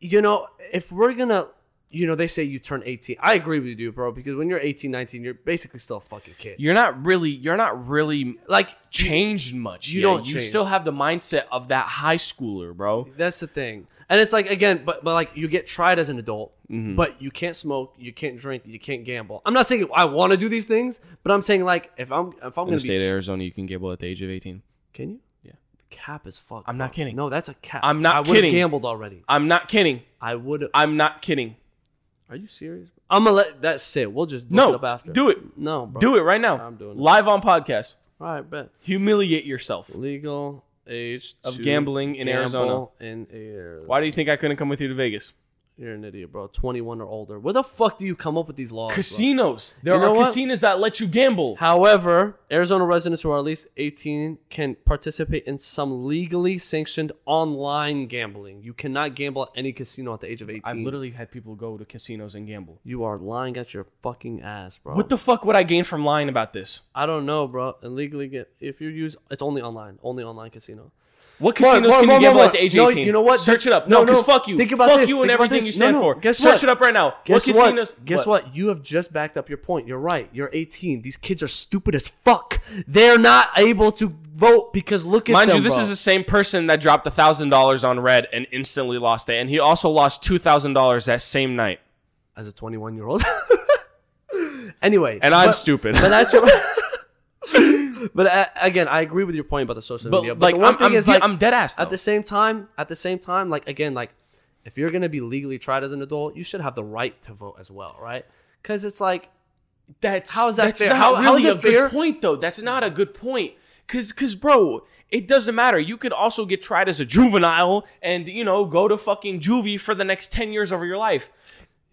[SPEAKER 2] you know, if we're gonna, you know, they say you turn 18. I agree with you, bro, because when you're 18, 19, you're basically still a fucking kid.
[SPEAKER 1] You're not really, you're not really
[SPEAKER 2] Like
[SPEAKER 1] changed much.
[SPEAKER 2] You
[SPEAKER 1] yet.
[SPEAKER 2] don't
[SPEAKER 1] You
[SPEAKER 2] change.
[SPEAKER 1] still have the mindset of that high schooler, bro.
[SPEAKER 2] That's the thing. And it's like again, but but like you get tried as an adult,
[SPEAKER 1] Mm-hmm.
[SPEAKER 2] but you can't smoke, you can't drink, you can't gamble. I'm not saying I want to do these things, but I'm saying like if I'm if I'm
[SPEAKER 1] In
[SPEAKER 2] gonna
[SPEAKER 1] the state
[SPEAKER 2] be,
[SPEAKER 1] of Arizona, you can gamble at the age of 18.
[SPEAKER 2] can you?
[SPEAKER 1] Yeah.
[SPEAKER 2] Cap is fuck.
[SPEAKER 1] I'm not
[SPEAKER 2] bro.
[SPEAKER 1] kidding.
[SPEAKER 2] No, that's a cap.
[SPEAKER 1] I'm not
[SPEAKER 2] I would've
[SPEAKER 1] kidding.
[SPEAKER 2] Gambled already.
[SPEAKER 1] I'm not kidding.
[SPEAKER 2] I would.
[SPEAKER 1] I'm not kidding.
[SPEAKER 2] Are you serious? I'm gonna let that sit. We'll just
[SPEAKER 1] No,
[SPEAKER 2] it up after.
[SPEAKER 1] do it.
[SPEAKER 2] No, bro.
[SPEAKER 1] Do it right now.
[SPEAKER 2] I'm doing it.
[SPEAKER 1] Live on podcast.
[SPEAKER 2] All right, bet.
[SPEAKER 1] Humiliate yourself.
[SPEAKER 2] Legal age
[SPEAKER 1] Of gambling in Arizona.
[SPEAKER 2] In Arizona.
[SPEAKER 1] Why do you think I couldn't come with you to Vegas?
[SPEAKER 2] You're an idiot, bro. 21 or older. Where the fuck do you come up with these laws? bro?
[SPEAKER 1] Casinos. There
[SPEAKER 2] You know
[SPEAKER 1] are
[SPEAKER 2] what?
[SPEAKER 1] casinos that let you gamble.
[SPEAKER 2] However, Arizona residents who are at least 18 can participate in some legally sanctioned online gambling. You cannot gamble at any casino at the age of 18.
[SPEAKER 1] I've literally had people go to casinos and gamble.
[SPEAKER 2] you are lying at your fucking ass, bro.
[SPEAKER 1] What the fuck would I gain from lying about this?
[SPEAKER 2] I don't know, bro. Illegally get if you use it's only online, only online casino.
[SPEAKER 1] What casinos
[SPEAKER 2] Mark,
[SPEAKER 1] can
[SPEAKER 2] Mark,
[SPEAKER 1] you gamble at the age
[SPEAKER 2] no,
[SPEAKER 1] 18?
[SPEAKER 2] you know what?
[SPEAKER 1] Search it up.
[SPEAKER 2] No,
[SPEAKER 1] No, because
[SPEAKER 2] no.
[SPEAKER 1] fuck you.
[SPEAKER 2] Think about
[SPEAKER 1] fuck
[SPEAKER 2] this.
[SPEAKER 1] you and
[SPEAKER 2] Think
[SPEAKER 1] everything you stand
[SPEAKER 2] No, no.
[SPEAKER 1] for.
[SPEAKER 2] Guess
[SPEAKER 1] Search
[SPEAKER 2] what?
[SPEAKER 1] it up right now.
[SPEAKER 2] Guess
[SPEAKER 1] what
[SPEAKER 2] what?
[SPEAKER 1] casinos?
[SPEAKER 2] Guess
[SPEAKER 1] what?
[SPEAKER 2] what? You have just backed up your point. You're right. You're 18. These kids are stupid as fuck. They're not able to vote because look at
[SPEAKER 1] Mind
[SPEAKER 2] them,
[SPEAKER 1] you, this
[SPEAKER 2] bro.
[SPEAKER 1] is the same person that dropped thousand dollars on red and instantly lost it, and he also lost two thousand dollars that same night.
[SPEAKER 2] as a 21 year old. anyway,
[SPEAKER 1] And I'm
[SPEAKER 2] but-
[SPEAKER 1] stupid.
[SPEAKER 2] But that's your. But uh, again, I agree with your point about the social
[SPEAKER 1] But
[SPEAKER 2] media. But
[SPEAKER 1] like,
[SPEAKER 2] one
[SPEAKER 1] I'm,
[SPEAKER 2] thing
[SPEAKER 1] I'm,
[SPEAKER 2] is,
[SPEAKER 1] de-
[SPEAKER 2] like,
[SPEAKER 1] I'm dead ass.
[SPEAKER 2] at the same time, at the same time, like again, like if you're gonna be legally tried as an adult, you should have the right to vote as well, right? Because it's like
[SPEAKER 1] That's
[SPEAKER 2] How is that
[SPEAKER 1] that's
[SPEAKER 2] fair?
[SPEAKER 1] Not
[SPEAKER 2] How-
[SPEAKER 1] really
[SPEAKER 2] how
[SPEAKER 1] a
[SPEAKER 2] fair?
[SPEAKER 1] good point though. That's not a good point. Cause, cause, bro, it doesn't matter. You could also get tried as a juvenile and you know go to fucking juvie for the next ten years of your life.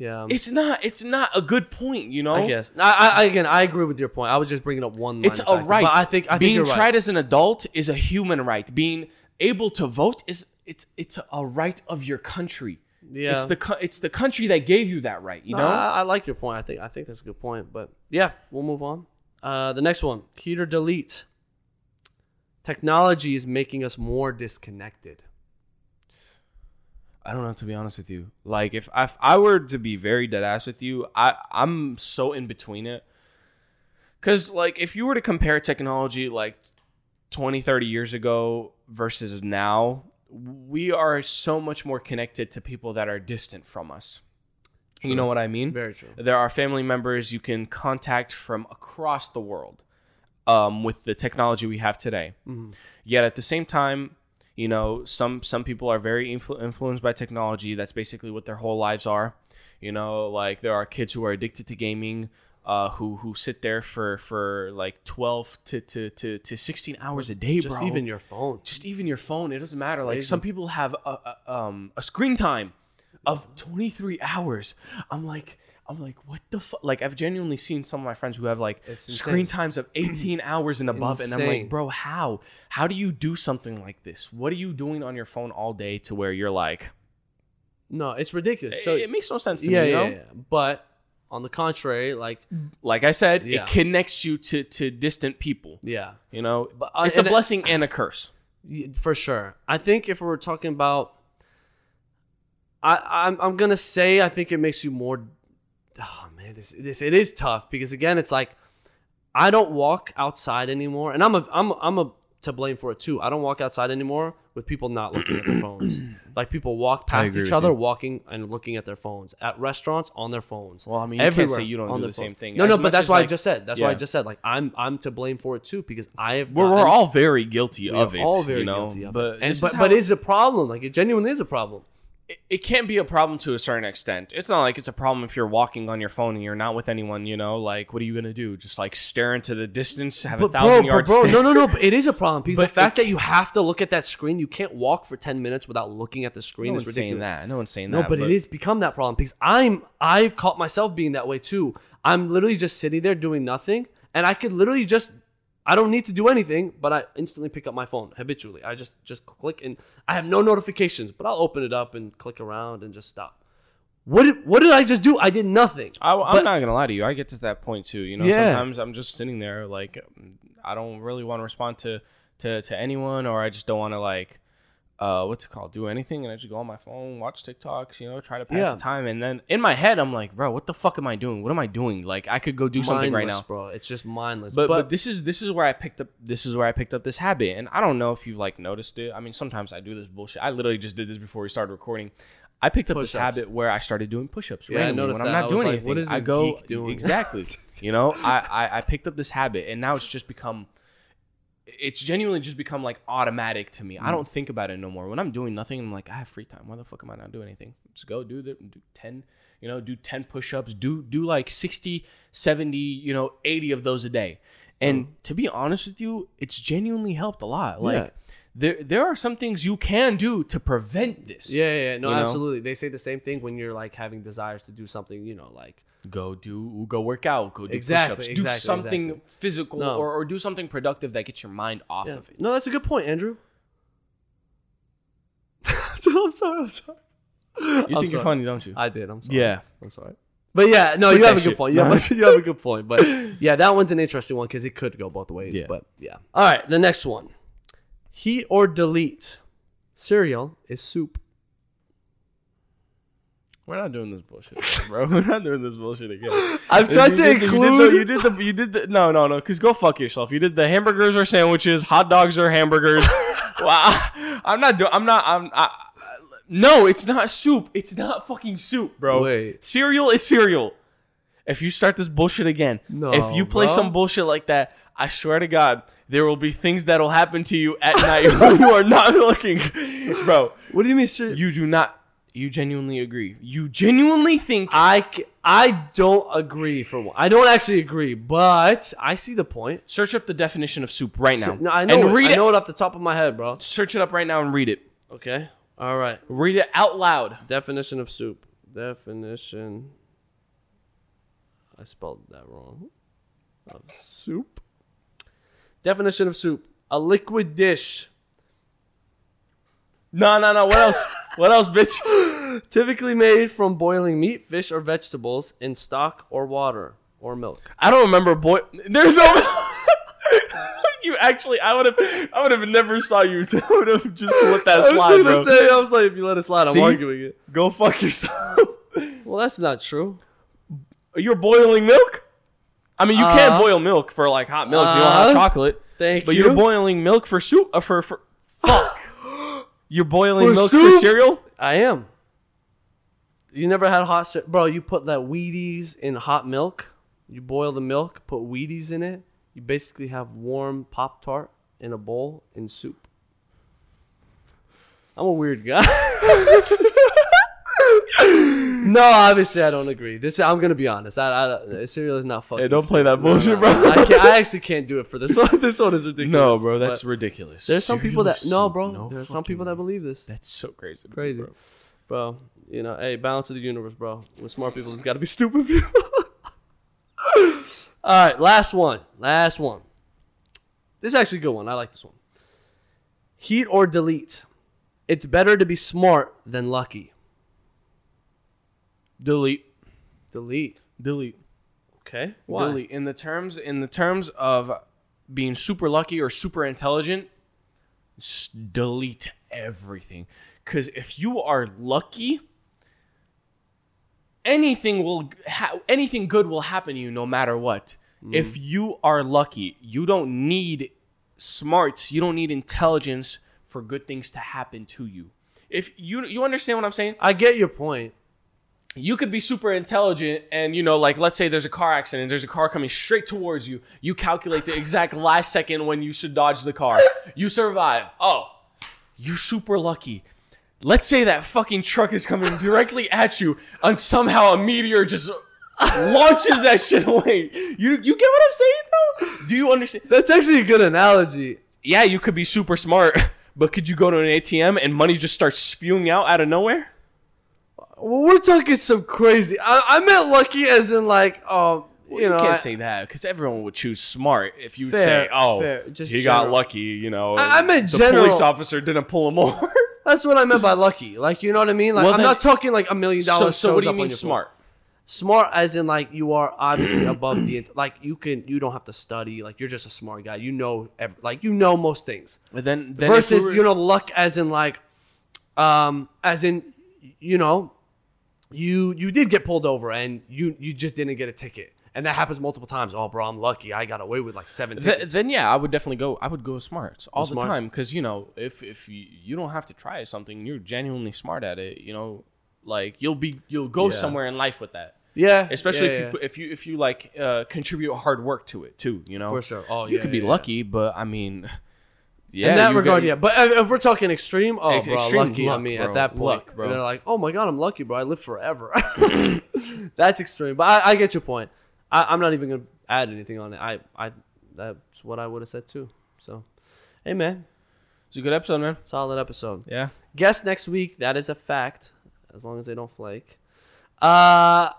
[SPEAKER 2] Yeah,
[SPEAKER 1] It's not. It's not a good point. You know.
[SPEAKER 2] I guess. I, I, again, I agree with your point. I was just bringing up one.
[SPEAKER 1] It's
[SPEAKER 2] line
[SPEAKER 1] a
[SPEAKER 2] factor,
[SPEAKER 1] right.
[SPEAKER 2] I think I
[SPEAKER 1] being
[SPEAKER 2] you're
[SPEAKER 1] tried
[SPEAKER 2] right.
[SPEAKER 1] as an adult is a human right. Being able to vote is it's it's a right of your country.
[SPEAKER 2] Yeah.
[SPEAKER 1] It's the it's the country that gave you that right. You
[SPEAKER 2] No,
[SPEAKER 1] know.
[SPEAKER 2] I, I like your point. I think I think that's a good point. But yeah, we'll move on. Uh, the next one, heater delete. Technology is making us more disconnected.
[SPEAKER 1] I don't know to be honest with you. Like if I, if I were to be very dead ass with you, I I'm so in between it. Cuz like if you were to compare technology like 20 30 years ago versus now, we are so much more connected to people that are distant from us. You know what I mean?
[SPEAKER 2] Very true.
[SPEAKER 1] There are family members you can contact from across the world um, with the technology we have today. Yet at the same time, you know, some some people are very influ- influenced by technology. That's basically what their whole lives are. You know, like there are kids who are addicted to gaming. Uh, who who sit there for for like 12 to to to, to 16 hours a day
[SPEAKER 2] Just
[SPEAKER 1] bro
[SPEAKER 2] even your phone.
[SPEAKER 1] just even your phone it doesn't matter like some people have a, a um a screen time of 23 hours i'm like i'm like what the fuck like i've genuinely seen some of my friends who have like screen times of 18 hours and above and i'm like bro how how do you do something like this what are you doing on your phone all day to where you're like
[SPEAKER 2] No, it's ridiculous. So
[SPEAKER 1] it, it makes no sense to
[SPEAKER 2] yeah,
[SPEAKER 1] me you
[SPEAKER 2] yeah,
[SPEAKER 1] know?
[SPEAKER 2] yeah. But on the contrary, like
[SPEAKER 1] like i said
[SPEAKER 2] Yeah.
[SPEAKER 1] it connects you to to distant people
[SPEAKER 2] yeah,
[SPEAKER 1] you know
[SPEAKER 2] But, uh,
[SPEAKER 1] it's a blessing and a curse
[SPEAKER 2] for sure. I think if we're talking about, I I'm I'm gonna say I think it makes you more. Oh man, this this it is tough because again, it's like I don't walk outside anymore, and I'm a I'm I'm a to blame for it too. I don't walk outside anymore with people not looking at their phones. Like people walk past each other,
[SPEAKER 1] you.
[SPEAKER 2] walking and looking at their phones at restaurants on their phones.
[SPEAKER 1] Well, I mean, you can't say you don't
[SPEAKER 2] on
[SPEAKER 1] do the same thing.
[SPEAKER 2] No, no, but that's why I just said. That's why I just said. Like I'm I'm to blame for it too because I have.
[SPEAKER 1] we're, we're all very guilty of it
[SPEAKER 2] all very
[SPEAKER 1] you know
[SPEAKER 2] guilty of
[SPEAKER 1] but
[SPEAKER 2] it. And but
[SPEAKER 1] is
[SPEAKER 2] but it's a problem. Like it genuinely is a problem.
[SPEAKER 1] It, can be a problem to a certain extent. It's not like it's a problem if you're walking on your phone and you're not with anyone. You know, like what are you gonna do? Just like stare into the distance, have a
[SPEAKER 2] But
[SPEAKER 1] thousand
[SPEAKER 2] bro,
[SPEAKER 1] yard
[SPEAKER 2] but bro, no, no, no. But it is a problem because
[SPEAKER 1] But
[SPEAKER 2] the fact
[SPEAKER 1] it
[SPEAKER 2] that you have to look at that screen, you can't walk for ten minutes without looking at the screen.
[SPEAKER 1] No
[SPEAKER 2] is ridiculous.
[SPEAKER 1] saying that. No one's saying that.
[SPEAKER 2] No,
[SPEAKER 1] that.
[SPEAKER 2] but, it is become that problem because I'm I've caught myself being that way too. I'm literally just sitting there doing nothing, and I could literally just I don't need to do anything, but I instantly pick up my phone habitually. I just just click and I have no notifications, but I'll open it up and click around and just stop. What did what did I just do? I did nothing.
[SPEAKER 1] I, I'm
[SPEAKER 2] But-
[SPEAKER 1] not gonna lie to you. I get to that point too. You know,
[SPEAKER 2] Yeah.
[SPEAKER 1] sometimes I'm just sitting there like I don't really want to respond to to to anyone, or I just don't want to like uh what's it called do anything, and I just go on my phone, watch TikToks, you know, try to pass
[SPEAKER 2] Yeah.
[SPEAKER 1] the time, and then in my head I'm like, bro, what the fuck am I doing? What am I doing? Like I could go do something right now.
[SPEAKER 2] bro. It's just mindless.
[SPEAKER 1] But, but this is this is where I picked up this is where I picked up this habit, and I don't know if you've like noticed it. I mean, sometimes I do this bullshit. I literally just did this before we started recording. I picked up this
[SPEAKER 2] Push-ups.
[SPEAKER 1] habit where I started doing push-ups
[SPEAKER 2] Yeah, I noticed
[SPEAKER 1] when I'm not
[SPEAKER 2] I
[SPEAKER 1] doing
[SPEAKER 2] like,
[SPEAKER 1] anything.
[SPEAKER 2] what is
[SPEAKER 1] I
[SPEAKER 2] this
[SPEAKER 1] go
[SPEAKER 2] geek doing?
[SPEAKER 1] exactly. you know, I, I I picked up this habit, and now it's just become. It's genuinely just become like automatic to me.
[SPEAKER 2] Mm.
[SPEAKER 1] I don't think about it no more. When I'm doing nothing, I'm like, I have free time. Why the fuck am I not doing anything? Just go do the do ten, you know, do ten push-ups, do do like 60, 70, you know, 80 of those a day. And to be honest with you, it's genuinely helped a lot. Like
[SPEAKER 2] Mm. Yeah.
[SPEAKER 1] there there are some things you can do to prevent this.
[SPEAKER 2] yeah, yeah, yeah. no,
[SPEAKER 1] you know?
[SPEAKER 2] absolutely. They say the same thing when you're like having desires to do something, you know, like
[SPEAKER 1] Go do go work out, go do
[SPEAKER 2] Exactly,
[SPEAKER 1] push-ups,
[SPEAKER 2] exactly,
[SPEAKER 1] do something
[SPEAKER 2] exactly.
[SPEAKER 1] physical
[SPEAKER 2] No.
[SPEAKER 1] or, or do something productive that gets your mind off
[SPEAKER 2] Yeah.
[SPEAKER 1] of it.
[SPEAKER 2] No, that's a good point, Andrew. so, I'm sorry. I'm sorry.
[SPEAKER 1] you
[SPEAKER 2] I'm
[SPEAKER 1] think you're funny, don't you?
[SPEAKER 2] I did. I'm sorry.
[SPEAKER 1] yeah.
[SPEAKER 2] I'm sorry. But yeah, no, you have a good
[SPEAKER 1] shit.
[SPEAKER 2] point. You have, a, you have a good point. But yeah, that one's an interesting one because it could go both ways.
[SPEAKER 1] Yeah.
[SPEAKER 2] But yeah. All right, the next one. Heat or delete. Cereal is soup.
[SPEAKER 1] We're not doing this bullshit, again, bro. We're not doing this bullshit again.
[SPEAKER 2] I've tried to
[SPEAKER 1] the-
[SPEAKER 2] include.
[SPEAKER 1] You did, the, you did the. You did the. No, no, no. Because go fuck yourself. You did the hamburgers or sandwiches. Hot dogs or hamburgers. wow. I'm not doing. I'm not. I'm. I, no, it's not soup. It's not fucking soup, bro.
[SPEAKER 2] Wait.
[SPEAKER 1] Cereal is cereal. If you start this bullshit again,
[SPEAKER 2] No,
[SPEAKER 1] if you play
[SPEAKER 2] bro.
[SPEAKER 1] some bullshit like that, I swear to God, there will be things that'll happen to you at night when you are not looking, bro.
[SPEAKER 2] what do you mean cereal?
[SPEAKER 1] You do not. You genuinely agree. You genuinely think
[SPEAKER 2] I, c- I don't agree for one. I don't actually agree, but I see the point.
[SPEAKER 1] Search up the definition of soup right now.
[SPEAKER 2] No, I know
[SPEAKER 1] And
[SPEAKER 2] it.
[SPEAKER 1] read
[SPEAKER 2] I
[SPEAKER 1] it.
[SPEAKER 2] know it off the top of my head, bro.
[SPEAKER 1] Search it up right now and read it.
[SPEAKER 2] Okay. All right.
[SPEAKER 1] Read it out loud.
[SPEAKER 2] Definition of soup. Definition. I spelled that wrong. Of soup. Definition of soup: a liquid dish,
[SPEAKER 1] No, no, no. What else? what else, bitch?
[SPEAKER 2] typically made from boiling meat, fish, or vegetables in stock or water or milk.
[SPEAKER 1] I don't remember. Boy, there's no. you actually, I would have, I would have never saw you. I would have just let that slide, bro.
[SPEAKER 2] say, I was like, if you let it slide, I'm arguing it.
[SPEAKER 1] Go fuck yourself.
[SPEAKER 2] Well, that's not true.
[SPEAKER 1] You're boiling milk. I mean, you can
[SPEAKER 2] Uh,
[SPEAKER 1] boil milk for like hot milk. you know, hot
[SPEAKER 2] uh,
[SPEAKER 1] chocolate.
[SPEAKER 2] Thank
[SPEAKER 1] But
[SPEAKER 2] you.
[SPEAKER 1] But you're boiling milk for soup. Uh, for for fuck. You're boiling
[SPEAKER 2] For
[SPEAKER 1] milk for cereal.
[SPEAKER 2] I am. You never had hot ce- bro? You put that Wheaties in hot milk. You boil the milk, put Wheaties in it. You basically have warm Pop Tart in a bowl in soup. I'm a weird guy. no, obviously I don't agree. This I'm gonna be honest. I, I cereal is not fucking.
[SPEAKER 1] Hey, don't play that bullshit, bro.
[SPEAKER 2] I, can't, I actually can't do it for this one. This one is ridiculous.
[SPEAKER 1] No, bro, that's
[SPEAKER 2] But
[SPEAKER 1] ridiculous.
[SPEAKER 2] there's some people that no, bro.
[SPEAKER 1] no
[SPEAKER 2] there's some people that believe this.
[SPEAKER 1] That's so crazy.
[SPEAKER 2] Crazy.
[SPEAKER 1] bro.
[SPEAKER 2] Bro, you know, hey, balance of the universe, bro. With smart people, there's got to be stupid people. All right, last one. Last one. This is actually a good one. I like this one. Heat or delete. It's better to be smart than lucky.
[SPEAKER 1] Delete.
[SPEAKER 2] Delete.
[SPEAKER 1] Delete.
[SPEAKER 2] Okay. Why?
[SPEAKER 1] Delete. In the terms in the terms of being super lucky or super intelligent, delete everything. Because if you are lucky, anything will ha- anything good will happen to you no matter what. Mm-hmm. If you are lucky, you don't need smarts, you don't need intelligence for good things to happen to you. If you you understand what I'm saying?
[SPEAKER 2] I get your point.
[SPEAKER 1] You could be super intelligent and you know like let's say there's a car accident there's a car coming straight towards you you calculate the exact last second when you should dodge the car you survive oh you're super lucky let's say that fucking truck is coming directly at you, and somehow a meteor just launches that shit away. You you get what I'm saying though? Do you understand?
[SPEAKER 2] That's actually a good analogy.
[SPEAKER 1] Yeah, you could be super smart, but could you go to an ATM and money just starts spewing out out of nowhere?
[SPEAKER 2] Well, we're talking some crazy. I, I meant lucky as in like, um, you
[SPEAKER 1] You,
[SPEAKER 2] know,
[SPEAKER 1] can't
[SPEAKER 2] I,
[SPEAKER 1] say that because everyone would choose smart if you
[SPEAKER 2] Fair,
[SPEAKER 1] say, "Oh,
[SPEAKER 2] fair,
[SPEAKER 1] he got lucky." You know,
[SPEAKER 2] I- I meant
[SPEAKER 1] the
[SPEAKER 2] general.
[SPEAKER 1] police officer didn't pull him over.
[SPEAKER 2] that's what I meant by lucky. Like, you know what I mean? Like,
[SPEAKER 1] Well,
[SPEAKER 2] I'm
[SPEAKER 1] then-
[SPEAKER 2] not talking like a million dollars.
[SPEAKER 1] so what
[SPEAKER 2] shows
[SPEAKER 1] do you mean smart?
[SPEAKER 2] phone. Smart as in like you are obviously above the like you can you don't have to study like you're just a smart guy you know like you know most things
[SPEAKER 1] But then, then
[SPEAKER 2] versus
[SPEAKER 1] we were-
[SPEAKER 2] you know luck as in like um as in you know you you did get pulled over and you you just didn't get a ticket and that happens multiple times oh bro i'm lucky i got away with like seven tickets
[SPEAKER 1] then yeah, I would definitely go. I would go smarts all the
[SPEAKER 2] smarts?
[SPEAKER 1] time because you know if if you, you don't have to try something, you're genuinely smart at it. You know, like you'll be you'll go
[SPEAKER 2] Yeah.
[SPEAKER 1] somewhere in life with that.
[SPEAKER 2] yeah
[SPEAKER 1] Especially
[SPEAKER 2] yeah,
[SPEAKER 1] if
[SPEAKER 2] yeah.
[SPEAKER 1] you if you if you like uh, contribute hard work to it too. You know,
[SPEAKER 2] For sure. Oh,
[SPEAKER 1] you could be lucky, but I mean, yeah,
[SPEAKER 2] in that regard, yeah. But if, if we're talking extreme, oh,
[SPEAKER 1] Ex-
[SPEAKER 2] bro,
[SPEAKER 1] extreme
[SPEAKER 2] lucky.
[SPEAKER 1] Luck,
[SPEAKER 2] mean,
[SPEAKER 1] bro.
[SPEAKER 2] at that point,
[SPEAKER 1] Luck, bro.
[SPEAKER 2] they're like, oh my god, I'm lucky, bro. I live forever. That's extreme, but I, I get your point. I, I'm not even gonna add anything on it. I, I, that's what I would have said too. So, hey man,
[SPEAKER 1] It's a good episode, man.
[SPEAKER 2] solid episode.
[SPEAKER 1] Yeah.
[SPEAKER 2] Guest next week. That is a fact, as long as they don't flake. Uh,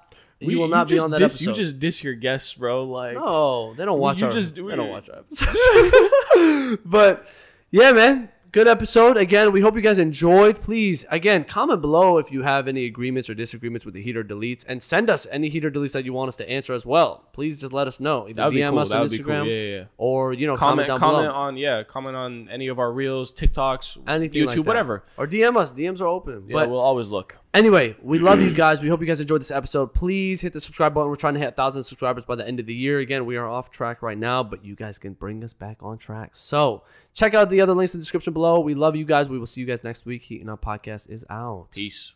[SPEAKER 2] you will not be on that
[SPEAKER 1] diss,
[SPEAKER 2] episode.
[SPEAKER 1] You just diss your guests, bro. Like,
[SPEAKER 2] No, they don't watch
[SPEAKER 1] You
[SPEAKER 2] our.
[SPEAKER 1] just-
[SPEAKER 2] they don't watch our episodes. but yeah, man, good episode. Again, we hope you guys enjoyed. Please, again, comment below if you have any agreements or disagreements with the heater deletes, and send us any heater deletes that you want us to answer as well. Please just let us know. Either
[SPEAKER 1] that would be
[SPEAKER 2] DM
[SPEAKER 1] cool.
[SPEAKER 2] us
[SPEAKER 1] That
[SPEAKER 2] on
[SPEAKER 1] be cool. Yeah, yeah,
[SPEAKER 2] or you know comment,
[SPEAKER 1] Comment,
[SPEAKER 2] down
[SPEAKER 1] comment
[SPEAKER 2] below.
[SPEAKER 1] on yeah, comment on any of our reels, TikToks,
[SPEAKER 2] Anything
[SPEAKER 1] YouTube,
[SPEAKER 2] like
[SPEAKER 1] whatever.
[SPEAKER 2] or DM us. DMs are open.
[SPEAKER 1] Yeah,
[SPEAKER 2] but
[SPEAKER 1] we'll always look.
[SPEAKER 2] Anyway, we love you guys. We hope you guys enjoyed this episode. Please hit the subscribe button. We're trying to hit a 1,000 subscribers by the end of the year. Again, we are off track right now, but you guys can bring us back on track. So check out the other links in the description below. We love you guys. We will see you guys next week. Heating Up Podcast is out.
[SPEAKER 1] Peace.